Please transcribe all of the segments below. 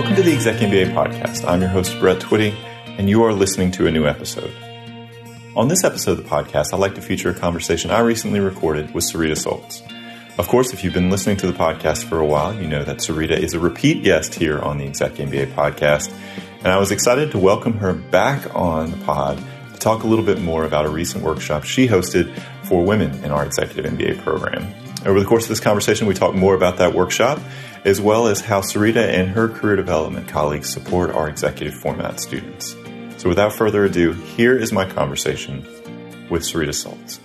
Welcome to the Exec MBA podcast. I'm your host, Brett Twitty, and you are listening to a new episode. On this episode of the podcast, I'd like to feature a conversation I recently recorded with Sarita Soldz. Of course, if you've been listening to the podcast for a while, you know that Sarita is a repeat guest here on the Exec MBA podcast, and I was excited to welcome her back on the pod to talk a little bit more about a recent workshop she hosted for women in our Executive MBA program. Over the course of this conversation, we talk more about that workshop, as well as how Sarita and her career development colleagues support our executive format students. So, without further ado, here is my conversation with Sarita Soldz.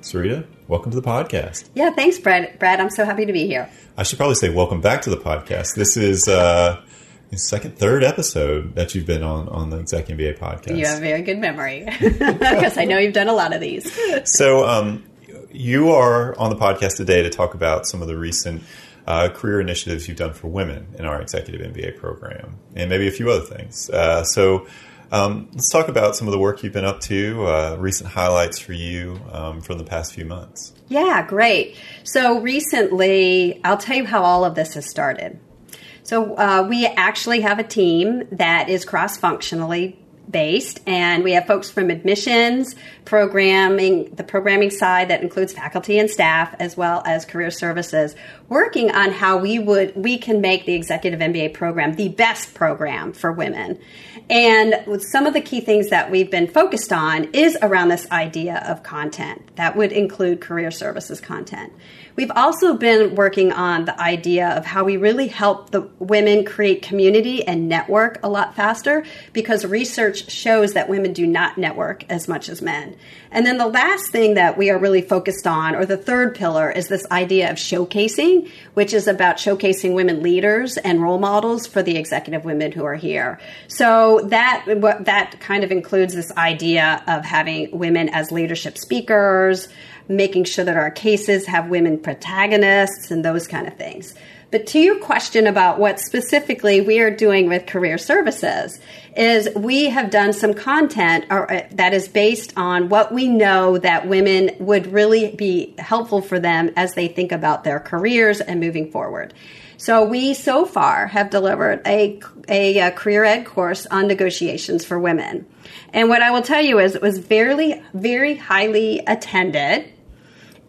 Sarita, welcome to the podcast. Yeah, thanks, Brad. Brad, I'm so happy to be here. I should probably say welcome back to the podcast. This is uh, the second, third episode that you've been on on the Exec MBA podcast. You have a very good memory because I know you've done a lot of these. so, um, you are on the podcast today to talk about some of the recent uh, career initiatives you've done for women in our executive MBA program, and maybe a few other things. Uh, so, um, let's talk about some of the work you've been up to, uh, recent highlights for you um, from the past few months. Yeah, great. So, recently, I'll tell you how all of this has started. So, uh, we actually have a team that is cross functionally based and we have folks from admissions programming the programming side that includes faculty and staff as well as career services working on how we would we can make the executive mba program the best program for women. And some of the key things that we've been focused on is around this idea of content. That would include career services content We've also been working on the idea of how we really help the women create community and network a lot faster because research shows that women do not network as much as men. And then the last thing that we are really focused on, or the third pillar, is this idea of showcasing, which is about showcasing women leaders and role models for the executive women who are here. So that that kind of includes this idea of having women as leadership speakers, making sure that our cases have women protagonists and those kind of things. But to your question about what specifically we are doing with career services is we have done some content uh, that is based on what we know that women would really be helpful for them as they think about their careers and moving forward. So we so far have delivered a, a, a, career ed course on negotiations for women. And what I will tell you is it was very, very highly attended.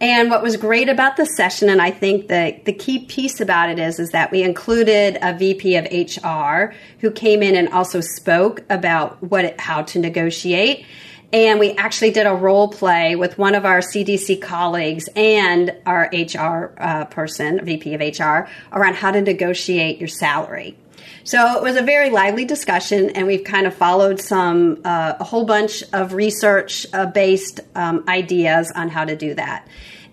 And what was great about the session, and I think the, the key piece about it is, is that we included a VP of HR who came in and also spoke about what how to negotiate. And we actually did a role play with one of our CDC colleagues and our HR uh, person, VP of HR, around how to negotiate your salary. So it was a very lively discussion, and we've kind of followed some uh, a whole bunch of research uh, based um, ideas on how to do that.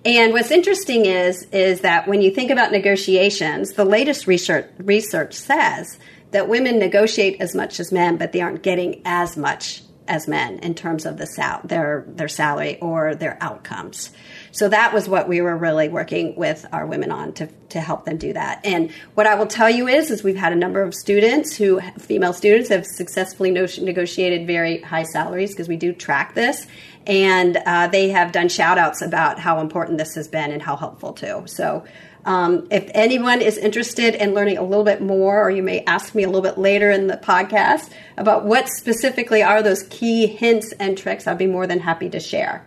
And what's interesting is is that when you think about negotiations, the latest research research says that women negotiate as much as men, but they aren't getting as much as men in terms of the sal- their their salary or their outcomes. So that was what we were really working with our women on to, to help them do that. And what I will tell you is, is we've had a number of students who, female students, have successfully no- negotiated very high salaries because we do track this. And uh, they have done shout outs about how important this has been and how helpful too. So um, if anyone is interested in learning a little bit more, or you may ask me a little bit later in the podcast about what specifically are those key hints and tricks, I'd be more than happy to share.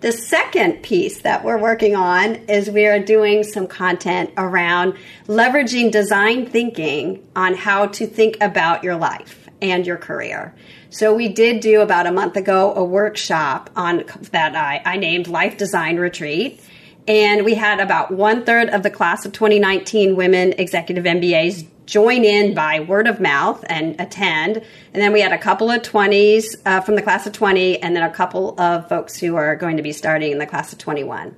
The second piece that we're working on is we are doing some content around leveraging design thinking on how to think about your life and your career. So we did do about a month ago a workshop on that I, I named Life Design Retreat and we had about one third of the class of 2019 women executive MBAs join in by word of mouth and attend. And then we had a couple of 20s uh, from the class of 20, and then a couple of folks who are going to be starting in the class of 21.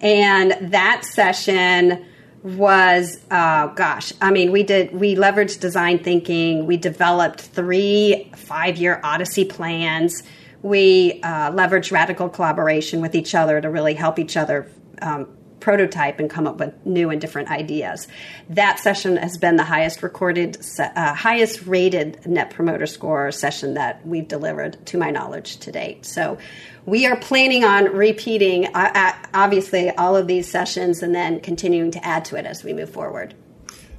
And that session was uh, gosh i mean we did we leveraged design thinking we developed three five year odyssey plans we uh, leveraged radical collaboration with each other to really help each other um, prototype and come up with new and different ideas. That session has been the highest recorded, uh, highest rated Net Promoter Score session that we've delivered, to my knowledge, to date. So we are planning on repeating, uh, uh, obviously, all of these sessions and then continuing to add to it as we move forward.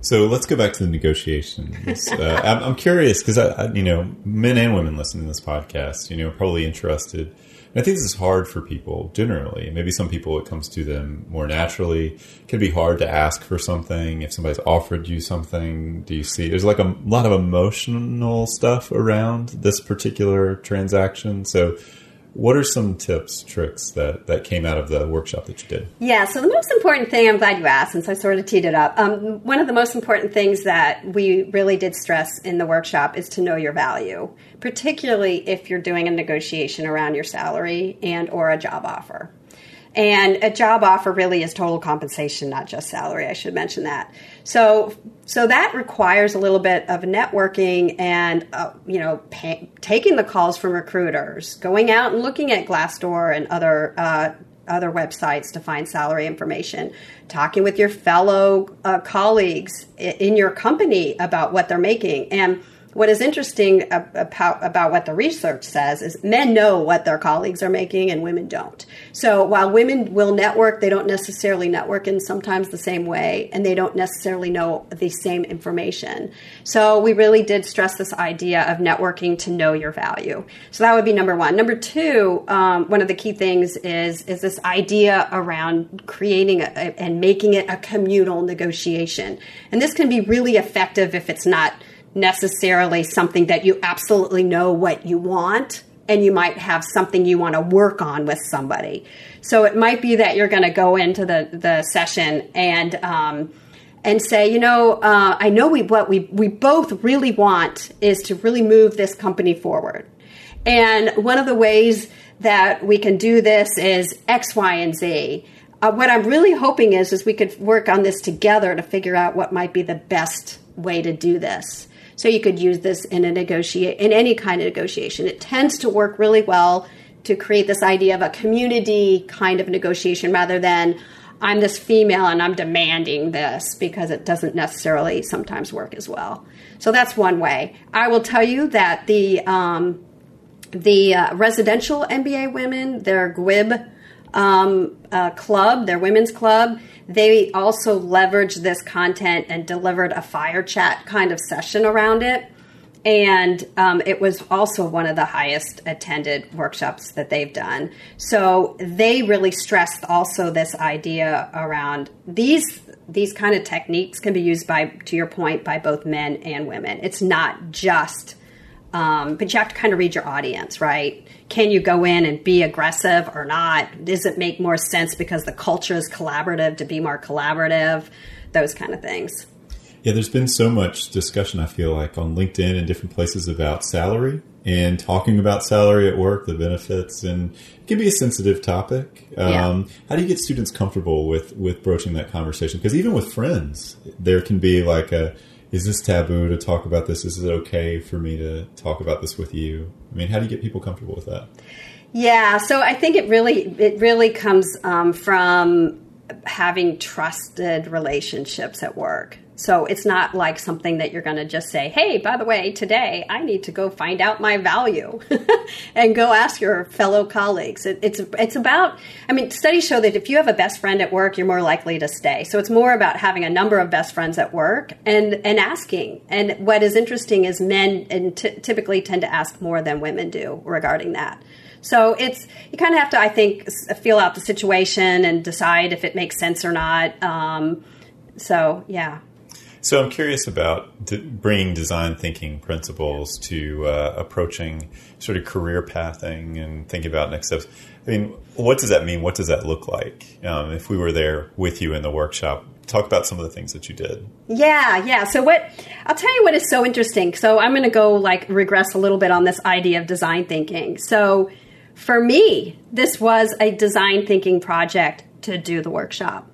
So let's go back to the negotiations. uh, I'm, I'm, curious because you know, men and women listening to this podcast, you know, are probably interested. And I think this is hard for people generally. Maybe some people it comes to them more naturally. It can be hard to ask for something if somebody's offered you something. Do you see? There's like a lot of emotional stuff around this particular transaction. So what are some tips, tricks that, that came out of the workshop that you did? Yeah, so the most important thing, I'm glad you asked since I sort of teed it up. Um, one of the most important things that we really did stress in the workshop is to know your value, particularly if you're doing a negotiation around your salary and or a job offer. And a job offer really is total compensation, not just salary. I should mention that. So, so that requires a little bit of networking and uh, you know pay, taking the calls from recruiters, going out and looking at Glassdoor and other uh, other websites to find salary information, talking with your fellow uh, colleagues in your company about what they're making, and what is interesting about, about what the research says is men know what their colleagues are making and women don't. So while women will network, they don't necessarily network in sometimes the same way and they don't necessarily know the same information. So we really did stress this idea of networking to know your value. So that would be number one. Number two, um, one of the key things is, is this idea around creating a, and making it a communal negotiation. And this can be really effective if it's not necessarily something that you absolutely know what you want and you might have something you want to work on with somebody. So it might be that you're going to go into the, the session and um, and say, you know, uh, I know we what we we both really want is to really move this company forward, and one of the ways that we can do this is X, Y, and Z. Uh, what I'm really hoping is is we could work on this together to figure out what might be the best way to do this. So you could use this in a negotiate in any kind of negotiation. It tends to work really well to create this idea of a community kind of negotiation rather than I'm this female and I'm demanding this because it doesn't necessarily sometimes work as well. So that's one way. I will tell you that the um, the uh, residential MBA women, their GWIB um, uh, club, their women's club, they also leveraged this content and delivered a fire chat kind of session around it. And um, it was also one of the highest attended workshops that they've done. So they really stressed also this idea around these these kind of techniques can be used by, to your point, by both men and women. It's not just um, but you have to kind of read your audience, right? Can you go in and be aggressive or not? Does it make more sense because the culture is collaborative to be more collaborative? Those kind of things. Yeah, there's been so much discussion, I feel like, on LinkedIn and different places about salary and talking about salary at work, the benefits, and it can be a sensitive topic. Yeah. Um, how do you get students comfortable with, with broaching that conversation? Because even with friends, there can be like a, is this taboo to talk about this? Is it okay for me to talk about this with you? I mean, how do you get people comfortable with that? Yeah, so I think it really it really comes um, from having trusted relationships at work. So it's not like something that you're going to just say, hey, by the way, today I need to go find out my value and go ask your fellow colleagues. It, it's, it's about, I mean, studies show that if you have a best friend at work, you're more likely to stay. So it's more about having a number of best friends at work and, and asking. And what is interesting is men and t- typically tend to ask more than women do regarding that. So it's you kind of have to, I think, feel out the situation and decide if it makes sense or not. Um, so yeah. So I'm curious about d- bringing design thinking principles to uh, approaching sort of career pathing and thinking about next steps. I mean, what does that mean? What does that look like? Um, if we were there with you in the workshop, talk about some of the things that you did. Yeah, yeah. So what I'll tell you what is so interesting. So I'm going to go like regress a little bit on this idea of design thinking. So for me, this was a design thinking project to do the workshop.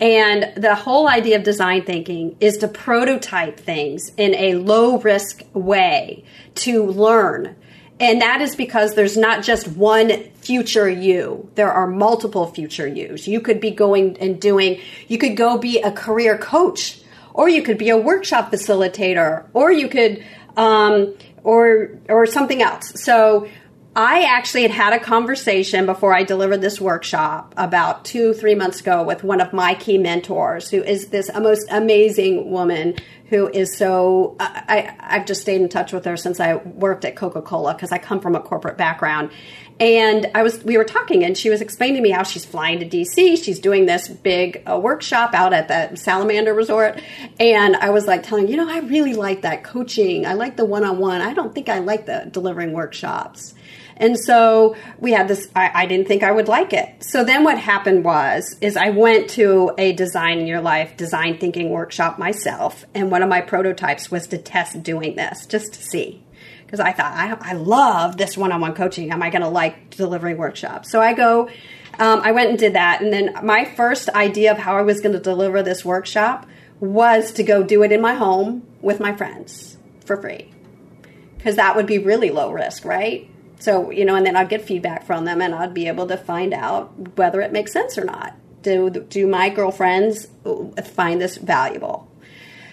And the whole idea of design thinking is to prototype things in a low risk way to learn. And that is because there's not just one future you. There are multiple future yous. You could be going and doing, you could go be a career coach, or you could be a workshop facilitator, or you could, um, or, or something else. So I actually had had a conversation before I delivered this workshop about two, three months ago with one of my key mentors, who is this most amazing woman who is so. I, I've just stayed in touch with her since I worked at Coca Cola because I come from a corporate background. And I was, we were talking, and she was explaining to me how she's flying to DC. She's doing this big uh, workshop out at the Salamander Resort, and I was like telling, you know, I really like that coaching. I like the one-on-one. I don't think I like the delivering workshops. And so we had this, I, I, didn't think I would like it. So then what happened was, is I went to a design in your life, design thinking workshop myself. And one of my prototypes was to test doing this just to see. Because I thought, I, I love this one on one coaching. Am I going to like delivering workshops? So I go, um, I went and did that. And then my first idea of how I was going to deliver this workshop was to go do it in my home with my friends for free. Because that would be really low risk, right? So, you know, and then I'd get feedback from them and I'd be able to find out whether it makes sense or not. Do, do my girlfriends find this valuable?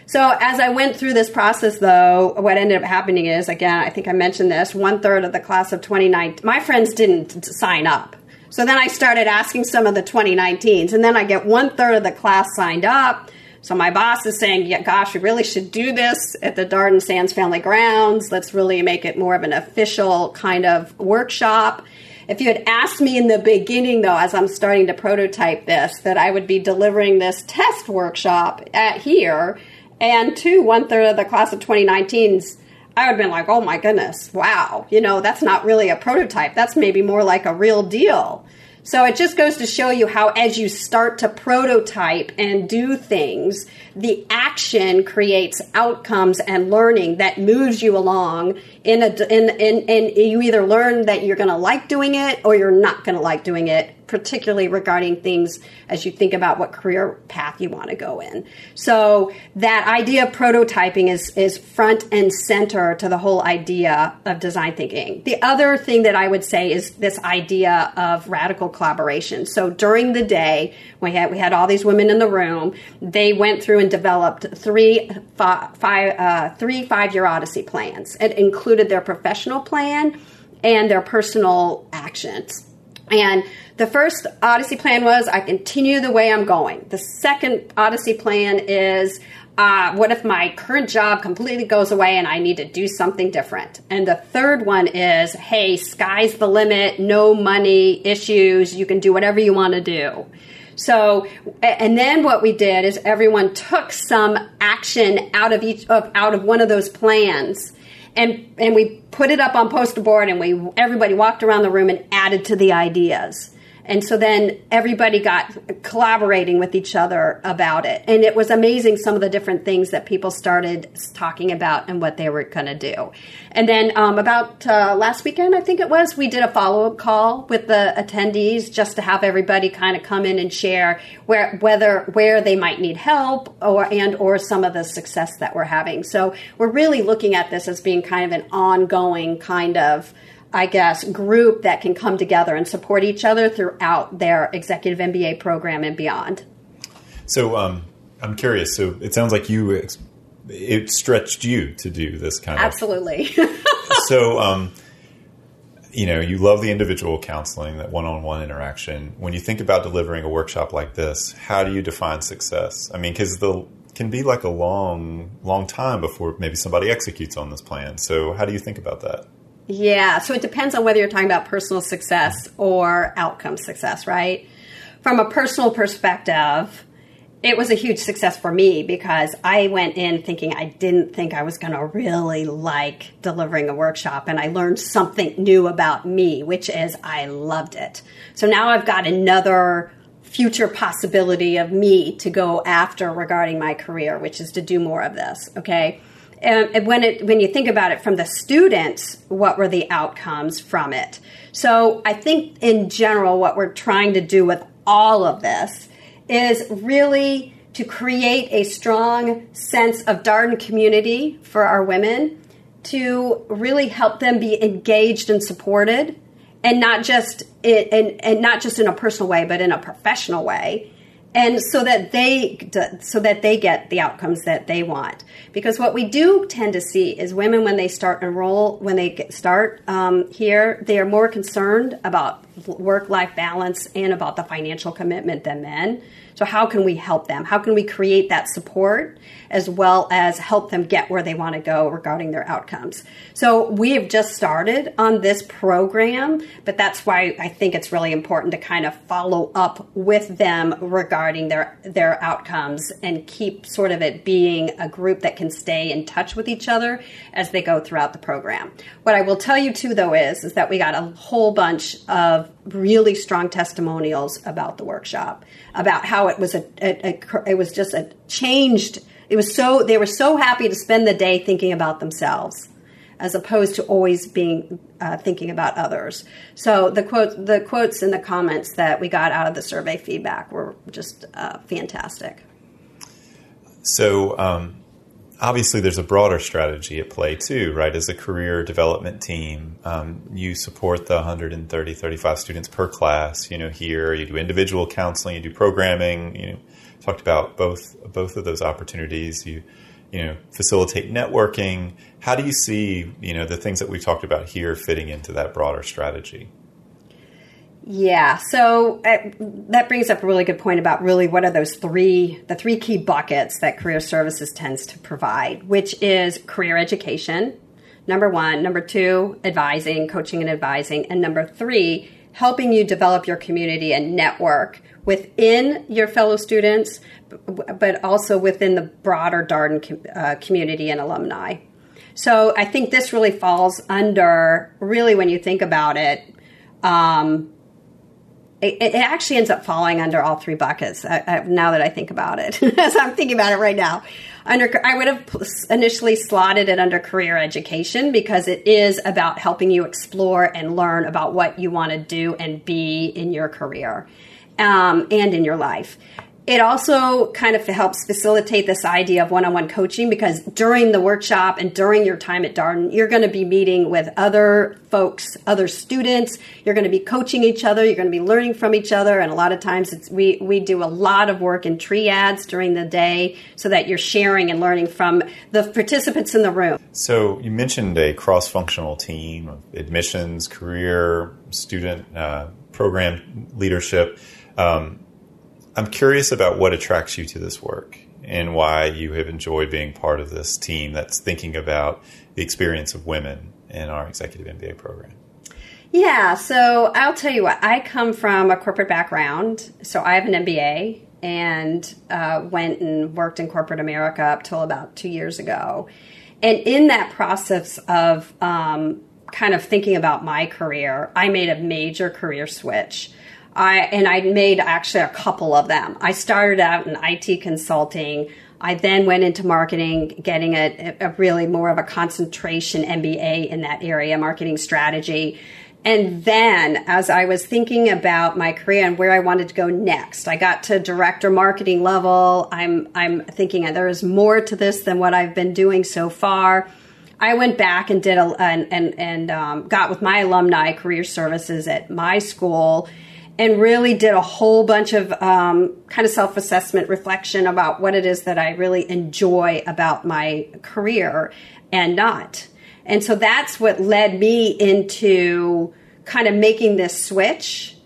So as I went through this process, though, what ended up happening is, again, I think I mentioned this, one third of the class of 2019, my friends didn't sign up. So then I started asking some of the 2019s, and then I get one third of the class signed up. So my boss is saying, yeah, gosh, we really should do this at the Darden Sands Family Grounds. Let's really make it more of an official kind of workshop. If you had asked me in the beginning, though, as I'm starting to prototype this, that I would be delivering this test workshop at here, and to one third of the class of 2019s, I would have been like, oh my goodness, wow, you know, that's not really a prototype. That's maybe more like a real deal. So it just goes to show you how, as you start to prototype and do things, the action creates outcomes and learning that moves you along. In a, in, in, and you either learn that you're going to like doing it or you're not going to like doing it particularly regarding things as you think about what career path you want to go in. So that idea of prototyping is, is front and center to the whole idea of design thinking. The other thing that I would say is this idea of radical collaboration. So during the day, we had, we had all these women in the room. They went through and developed three, five, five, uh, three five-year Odyssey plans. It included their professional plan and their personal actions. And the first Odyssey plan was I continue the way I'm going. The second Odyssey plan is uh, what if my current job completely goes away and I need to do something different? And the third one is hey, sky's the limit, no money issues, you can do whatever you want to do. So, and then what we did is everyone took some action out of each of out of one of those plans and and we put it up on poster board and we everybody walked around the room and added to the ideas and so then everybody got collaborating with each other about it. And it was amazing some of the different things that people started talking about and what they were going to do. And then um, about uh, last weekend, I think it was, we did a follow up call with the attendees just to have everybody kind of come in and share where, whether, where they might need help or, and, or some of the success that we're having. So we're really looking at this as being kind of an ongoing kind of I guess, group that can come together and support each other throughout their executive MBA program and beyond. So, um, I'm curious. So, it sounds like you it stretched you to do this kind of absolutely. so, um, you know, you love the individual counseling, that one-on-one interaction. When you think about delivering a workshop like this, how do you define success? I mean, because the can be like a long, long time before maybe somebody executes on this plan. So, how do you think about that? Yeah, so it depends on whether you're talking about personal success or outcome success, right? From a personal perspective, it was a huge success for me because I went in thinking I didn't think I was going to really like delivering a workshop and I learned something new about me, which is I loved it. So now I've got another future possibility of me to go after regarding my career, which is to do more of this, okay? And when it when you think about it from the students, what were the outcomes from it? So I think in general, what we're trying to do with all of this is really to create a strong sense of Darden community for our women, to really help them be engaged and supported, and not just in, and, and not just in a personal way, but in a professional way and so that they so that they get the outcomes that they want. Because what we do tend to see is women when they start enroll when they get, start um, here they are more concerned about work life balance and about the financial commitment than men so, how can we help them? How can we create that support as well as help them get where they want to go regarding their outcomes? So, we have just started on this program, but that's why I think it's really important to kind of follow up with them regarding their their outcomes and keep sort of it being a group that can stay in touch with each other as they go throughout the program. What I will tell you too though is is that we got a whole bunch of really strong testimonials about the workshop, about how it was a, a, a, it was just a changed. It was so they were so happy to spend the day thinking about themselves, as opposed to always being uh, thinking about others. So the quote the quotes and the comments that we got out of the survey feedback were just uh, fantastic. So. Um obviously there's a broader strategy at play too, right? As a career development team, um, you support the 130, 35 students per class. You know, here you do individual counseling, you do programming. You know, talked about both both of those opportunities. You you know facilitate networking. How do you see you know the things that we talked about here fitting into that broader strategy? Yeah, so uh, that brings up a really good point about really what are those three the three key buckets that career services tends to provide, which is career education, number 1, number 2, advising, coaching and advising, and number 3, helping you develop your community and network within your fellow students but also within the broader Darden uh, community and alumni. So I think this really falls under really when you think about it um, it, it, actually ends up falling under all three buckets. Uh, uh, now that I think about it, as I'm thinking about it right now, under I would have initially slotted it under career education because it is about helping you explore and learn about what you want to do and be in your career um, and in your life it also kind of helps facilitate this idea of one-on-one coaching because during the workshop and during your time at Darden, you're going to be meeting with other folks, other students. You're going to be coaching each other. You're going to be learning from each other. And a lot of times, we we do a lot of work in triads during the day so that you're sharing and learning from the participants in the room. So you mentioned a cross-functional team of admissions, career, student, uh, program leadership. Um, I'm curious about what attracts you to this work and why you have enjoyed being part of this team that's thinking about the experience of women in our executive MBA program. Yeah, so I'll tell you what, I come from a corporate background. So I have an MBA and uh, went and worked in corporate America up till about two years ago. And in that process of um, kind of thinking about my career, I made a major career switch I and I made actually a couple of them. I started out in IT consulting. I then went into marketing, getting a, a really more of a concentration MBA in that area, marketing strategy. And then, as I was thinking about my career and where I wanted to go next, I got to director marketing level. I'm I'm thinking there is more to this than what I've been doing so far. I went back and did a and and, and um, got with my alumni career services at my school and really did a whole bunch of um, kind of self assessment reflection about what it is that I really enjoy about my career and not. And so that's what led me into kind of making this switch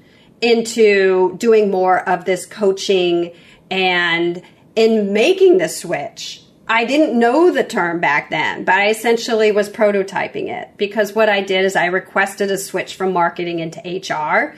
into doing more of this coaching and in making the switch. I didn't know the term back then, but I essentially was prototyping it because what I did is I requested a switch from marketing into HR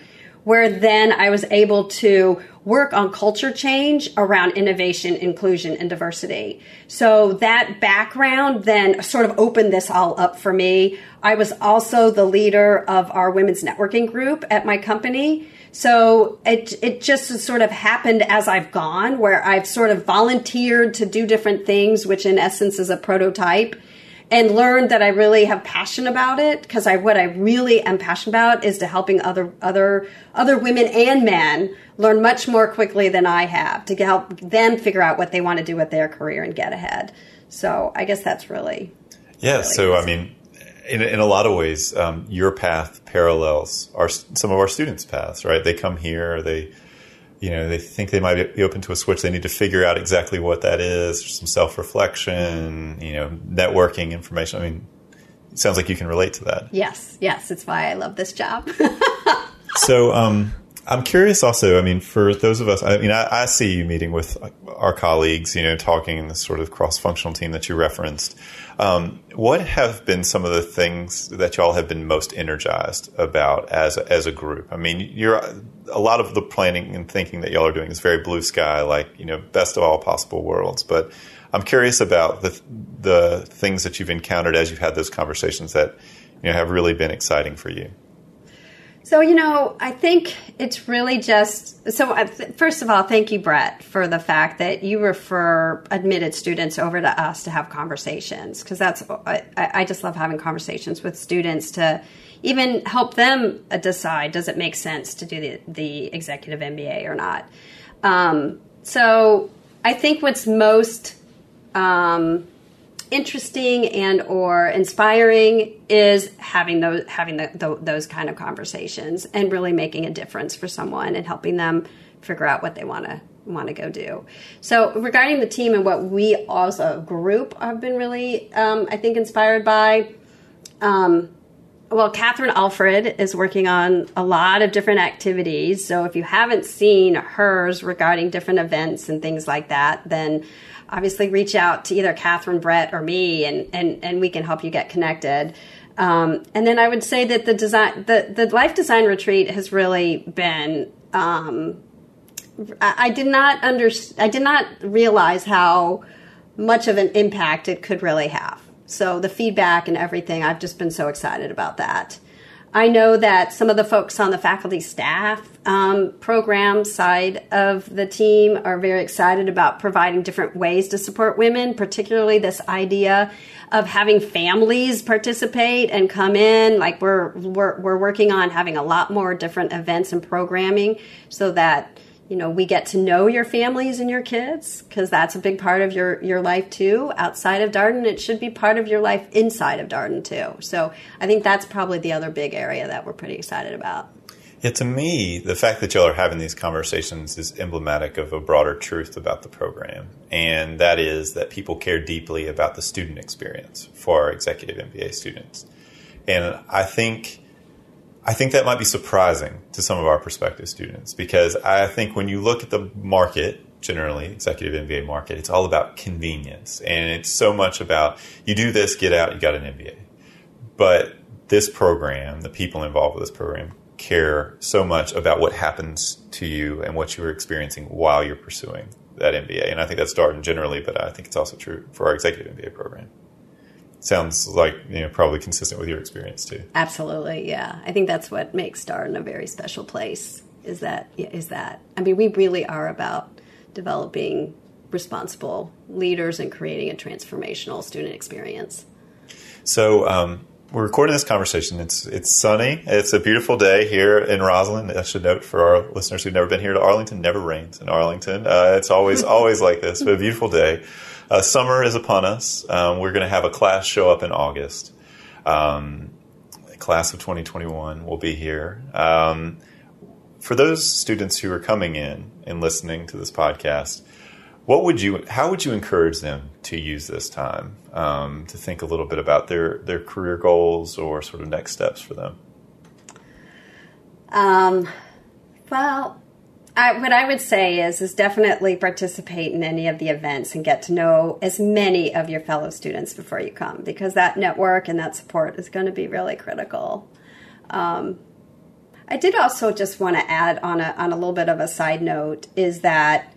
where then I was able to work on culture change around innovation, inclusion, and diversity. So that background then sort of opened this all up for me. I was also the leader of our women's networking group at my company. So it, it just sort of happened as I've gone, where I've sort of volunteered to do different things, which in essence is a prototype and learned that I really have passion about it because I what I really am passionate about is to helping other other other women and men learn much more quickly than I have to help them figure out what they want to do with their career and get ahead. So I guess that's really yeah. Really so I mean, in in a lot of ways, um, your path parallels our some of our students' paths. Right? They come here. They you know, they think they might be open to a switch. They need to figure out exactly what that is. Some self reflection, you know, networking information. I mean, it sounds like you can relate to that. Yes, yes, it's why I love this job. so, um, I'm curious also, I mean, for those of us, I mean, I, I, see you meeting with our colleagues, you know, talking in this sort of cross functional team that you referenced. Um, what have been some of the things that y'all have been most energized about as a, as a group? I mean, you're a lot of the planning and thinking that y'all are doing is very blue sky, like, you know, best of all possible worlds. But I'm curious about the, the things that you've encountered as you've had those conversations that, you know, have really been exciting for you. So, you know, I think it's really just so. Uh, first of all, thank you, Brett, for the fact that you refer admitted students over to us to have conversations because that's I, I, just love having conversations with students to even help them decide does it make sense to do the, the executive MBA or not. Um, so, I think what's most um, interesting and or inspiring is having those having the, the, those kind of conversations and really making a difference for someone and helping them figure out what they want to want to go do. So regarding the team and what we as a group have been really, um, I think, inspired by. Um, well, Catherine Alfred is working on a lot of different activities. So if you haven't seen hers regarding different events and things like that, then obviously reach out to either Catherine, Brett, or me, and and and we can help you get connected. Um, and then I would say that the design, the the life design retreat has really been. Um, I, I did not under, I did not realize how much of an impact it could really have. So the feedback and everything, I've just been so excited about that. I know that some of the folks on the faculty staff um, program side of the team are very excited about providing different ways to support women, particularly this idea of having families participate and come in. Like we're we're, we're working on having a lot more different events and programming so that you know we get to know your families and your kids because that's a big part of your your life too outside of darden it should be part of your life inside of darden too so i think that's probably the other big area that we're pretty excited about yeah, to me, the fact that y'all are having these conversations is emblematic of a broader truth about the program. And that is that people care deeply about the student experience for our executive MBA students. And I think I think that might be surprising to some of our prospective students because I think when you look at the market, generally, executive MBA market, it's all about convenience. And it's so much about you do this, get out, you got an MBA. But this program, the people involved with this program, care so much about what happens to you and what you're experiencing while you're pursuing that MBA. And I think that's Darden generally, but I think it's also true for our executive MBA program sounds like you know probably consistent with your experience too. Absolutely, yeah. I think that's what makes Darden a very special place. Is that is that I mean we really are about developing responsible leaders and creating a transformational student experience. So. Um, we're recording this conversation. It's it's sunny. It's a beautiful day here in Rosslyn. I should note for our listeners who've never been here to Arlington, never rains in Arlington. Uh, it's always always like this. But a beautiful day. Uh, summer is upon us. Um, we're going to have a class show up in August. Um, class of 2021 will be here. Um, for those students who are coming in and listening to this podcast, what would you? How would you encourage them to use this time um, to think a little bit about their their career goals or sort of next steps for them? Um, well, I, what I would say is is definitely participate in any of the events and get to know as many of your fellow students before you come because that network and that support is going to be really critical. Um, I did also just want to add on a on a little bit of a side note is that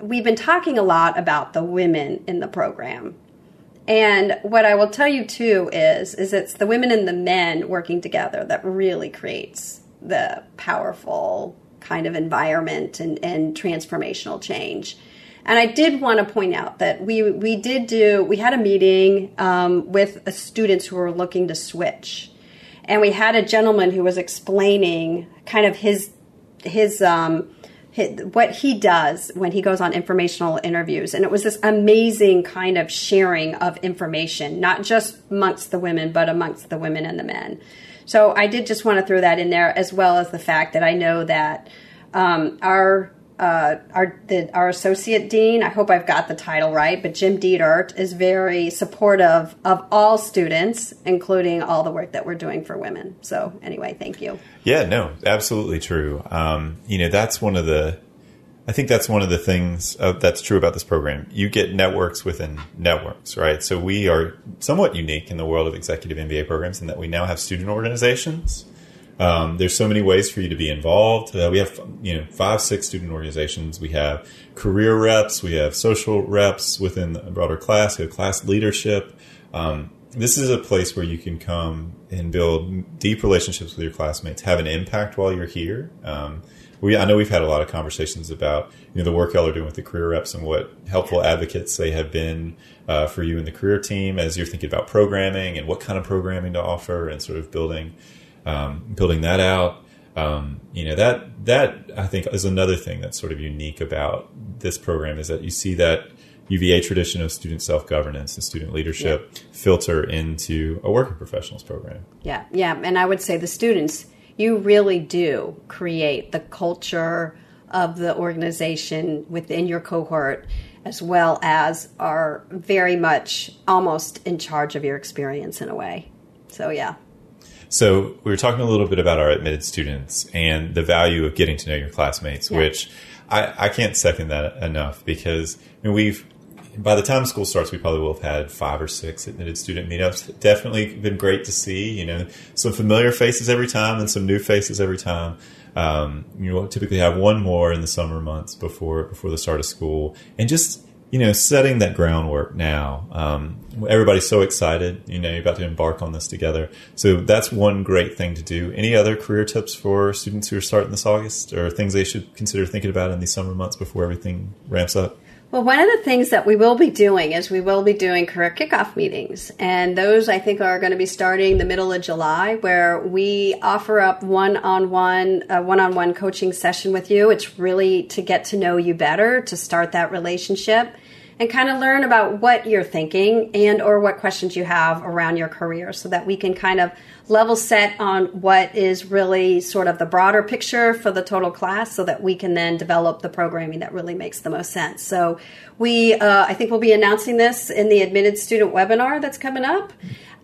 we've been talking a lot about the women in the program. And what I will tell you too is is it's the women and the men working together that really creates the powerful kind of environment and, and transformational change. And I did want to point out that we we did do we had a meeting um, with students who were looking to switch, and we had a gentleman who was explaining kind of his his, um, what he does when he goes on informational interviews, and it was this amazing kind of sharing of information, not just amongst the women, but amongst the women and the men. So I did just want to throw that in there, as well as the fact that I know that Um, our uh, our the, our associate dean, I hope I've got the title right, but Jim Detert is very supportive of all students, including all the work that we're doing for women. So anyway, thank you. Yeah, no, absolutely true. Um, you know, that's one of the I think that's one of the things uh, that's true about this program. You get networks within networks, right? So we are somewhat unique in the world of executive MBA programs in that we now have student organizations. Um, there's so many ways for you to be involved. Uh, we have, you know, five, six student organizations. We have career reps. We have social reps within a broader class. We have class leadership. Um, this is a place where you can come and build deep relationships with your classmates, have an impact while you're here. Um, we I know we've had a lot of conversations about you know the work y'all are doing with the career reps and what helpful advocates they have been uh, for you and the career team as you're thinking about programming and what kind of programming to offer and sort of building um, building that out. Um, you know that that I think is another thing that's sort of unique about this program is that you see that UVA tradition of student self governance and student leadership yeah. filter into a working professionals program. Yeah, yeah, and I would say the students you really do create the culture of the organization within your cohort as well as are very much almost in charge of your experience in a way. So, yeah. So, we were talking a little bit about our admitted students and the value of getting to know your classmates, yeah. which I, I, can't second that enough because I mean, we've by the time school starts, we probably will have had five or six admitted student meetups. Definitely been great to see. You know, some familiar faces every time and some new faces every time. Um, you know, typically have one more in the summer months before before the start of school, and just you know, setting that groundwork now. Um, everybody's so excited. You know, you're about to embark on this together. So that's one great thing to do. Any other career tips for students who are starting this August, or things they should consider thinking about in these summer months before everything ramps up? Well, one of the things that we will be doing is we will be doing career kickoff meetings. And those I think are going to be starting the middle of July where we offer up one-on-one, a one-on-one coaching session with you. It's really to get to know you better, to start that relationship and kind of learn about what you're thinking and or what questions you have around your career so that we can kind of level set on what is really sort of the broader picture for the total class so that we can then develop the programming that really makes the most sense. So we uh, i think we'll be announcing this in the admitted student webinar that's coming up.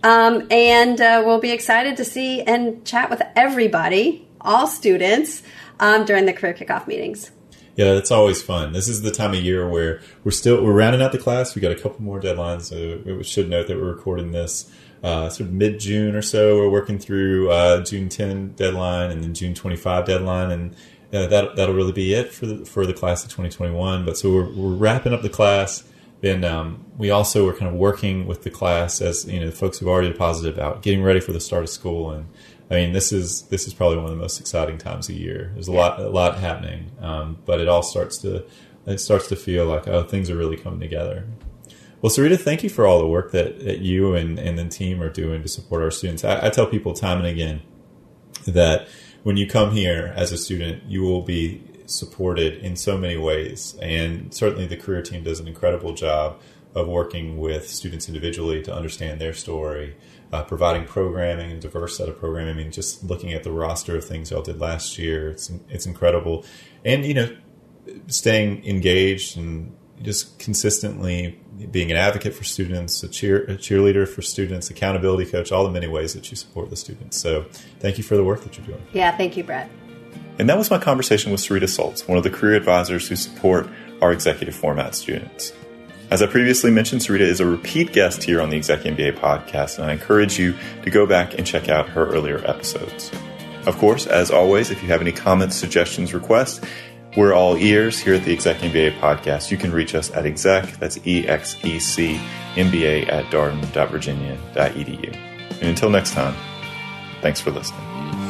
Um, and uh, we'll be excited to see and chat with everybody all students um, during the career kickoff meetings yeah, it's always fun. This is the time of year where we're still we're rounding out the class. We got a couple more deadlines. So we should note that we're recording this uh, sort of mid June or so. We're working through uh, June 10 deadline and then June 25 deadline, and uh, that that'll really be it for the for the class of 2021. But so we're, we're wrapping up the class. Then um, we also are kind of working with the class as you know folks who've already deposited about getting ready for the start of school and I mean, this is this is probably one of the most exciting times of year. There's a lot a lot happening, um, but it all starts to it starts to feel like oh things are really coming together. Well, Sarita, thank you for all the work that, that you and, and the team are doing to support our students. I, I tell people time and again that when you come here as a student, you will be supported in so many ways, and certainly the career team does an incredible job of working with students individually to understand their story uh, providing programming, a diverse set of programming. I mean, just looking at the roster of things y'all did last year, it's it's incredible, and you know, staying engaged and just consistently being an advocate for students, a, cheer, a cheerleader for students, accountability coach, all the many ways that you support the students. So, thank you for the work that you're doing. Yeah, thank you, Brett. And that was my conversation with Sarita Soldz, one of the career advisors who support our executive format students. As I previously mentioned, Sarita is a repeat guest here on the Exec MBA podcast, and I encourage you to go back and check out her earlier episodes. Of course, as always, if you have any comments, suggestions, requests, we're all ears here at the Exec MBA podcast. You can reach us at exec, that's E-X-E-C, MBA at darden.virginia.edu. And until next time, thanks for listening.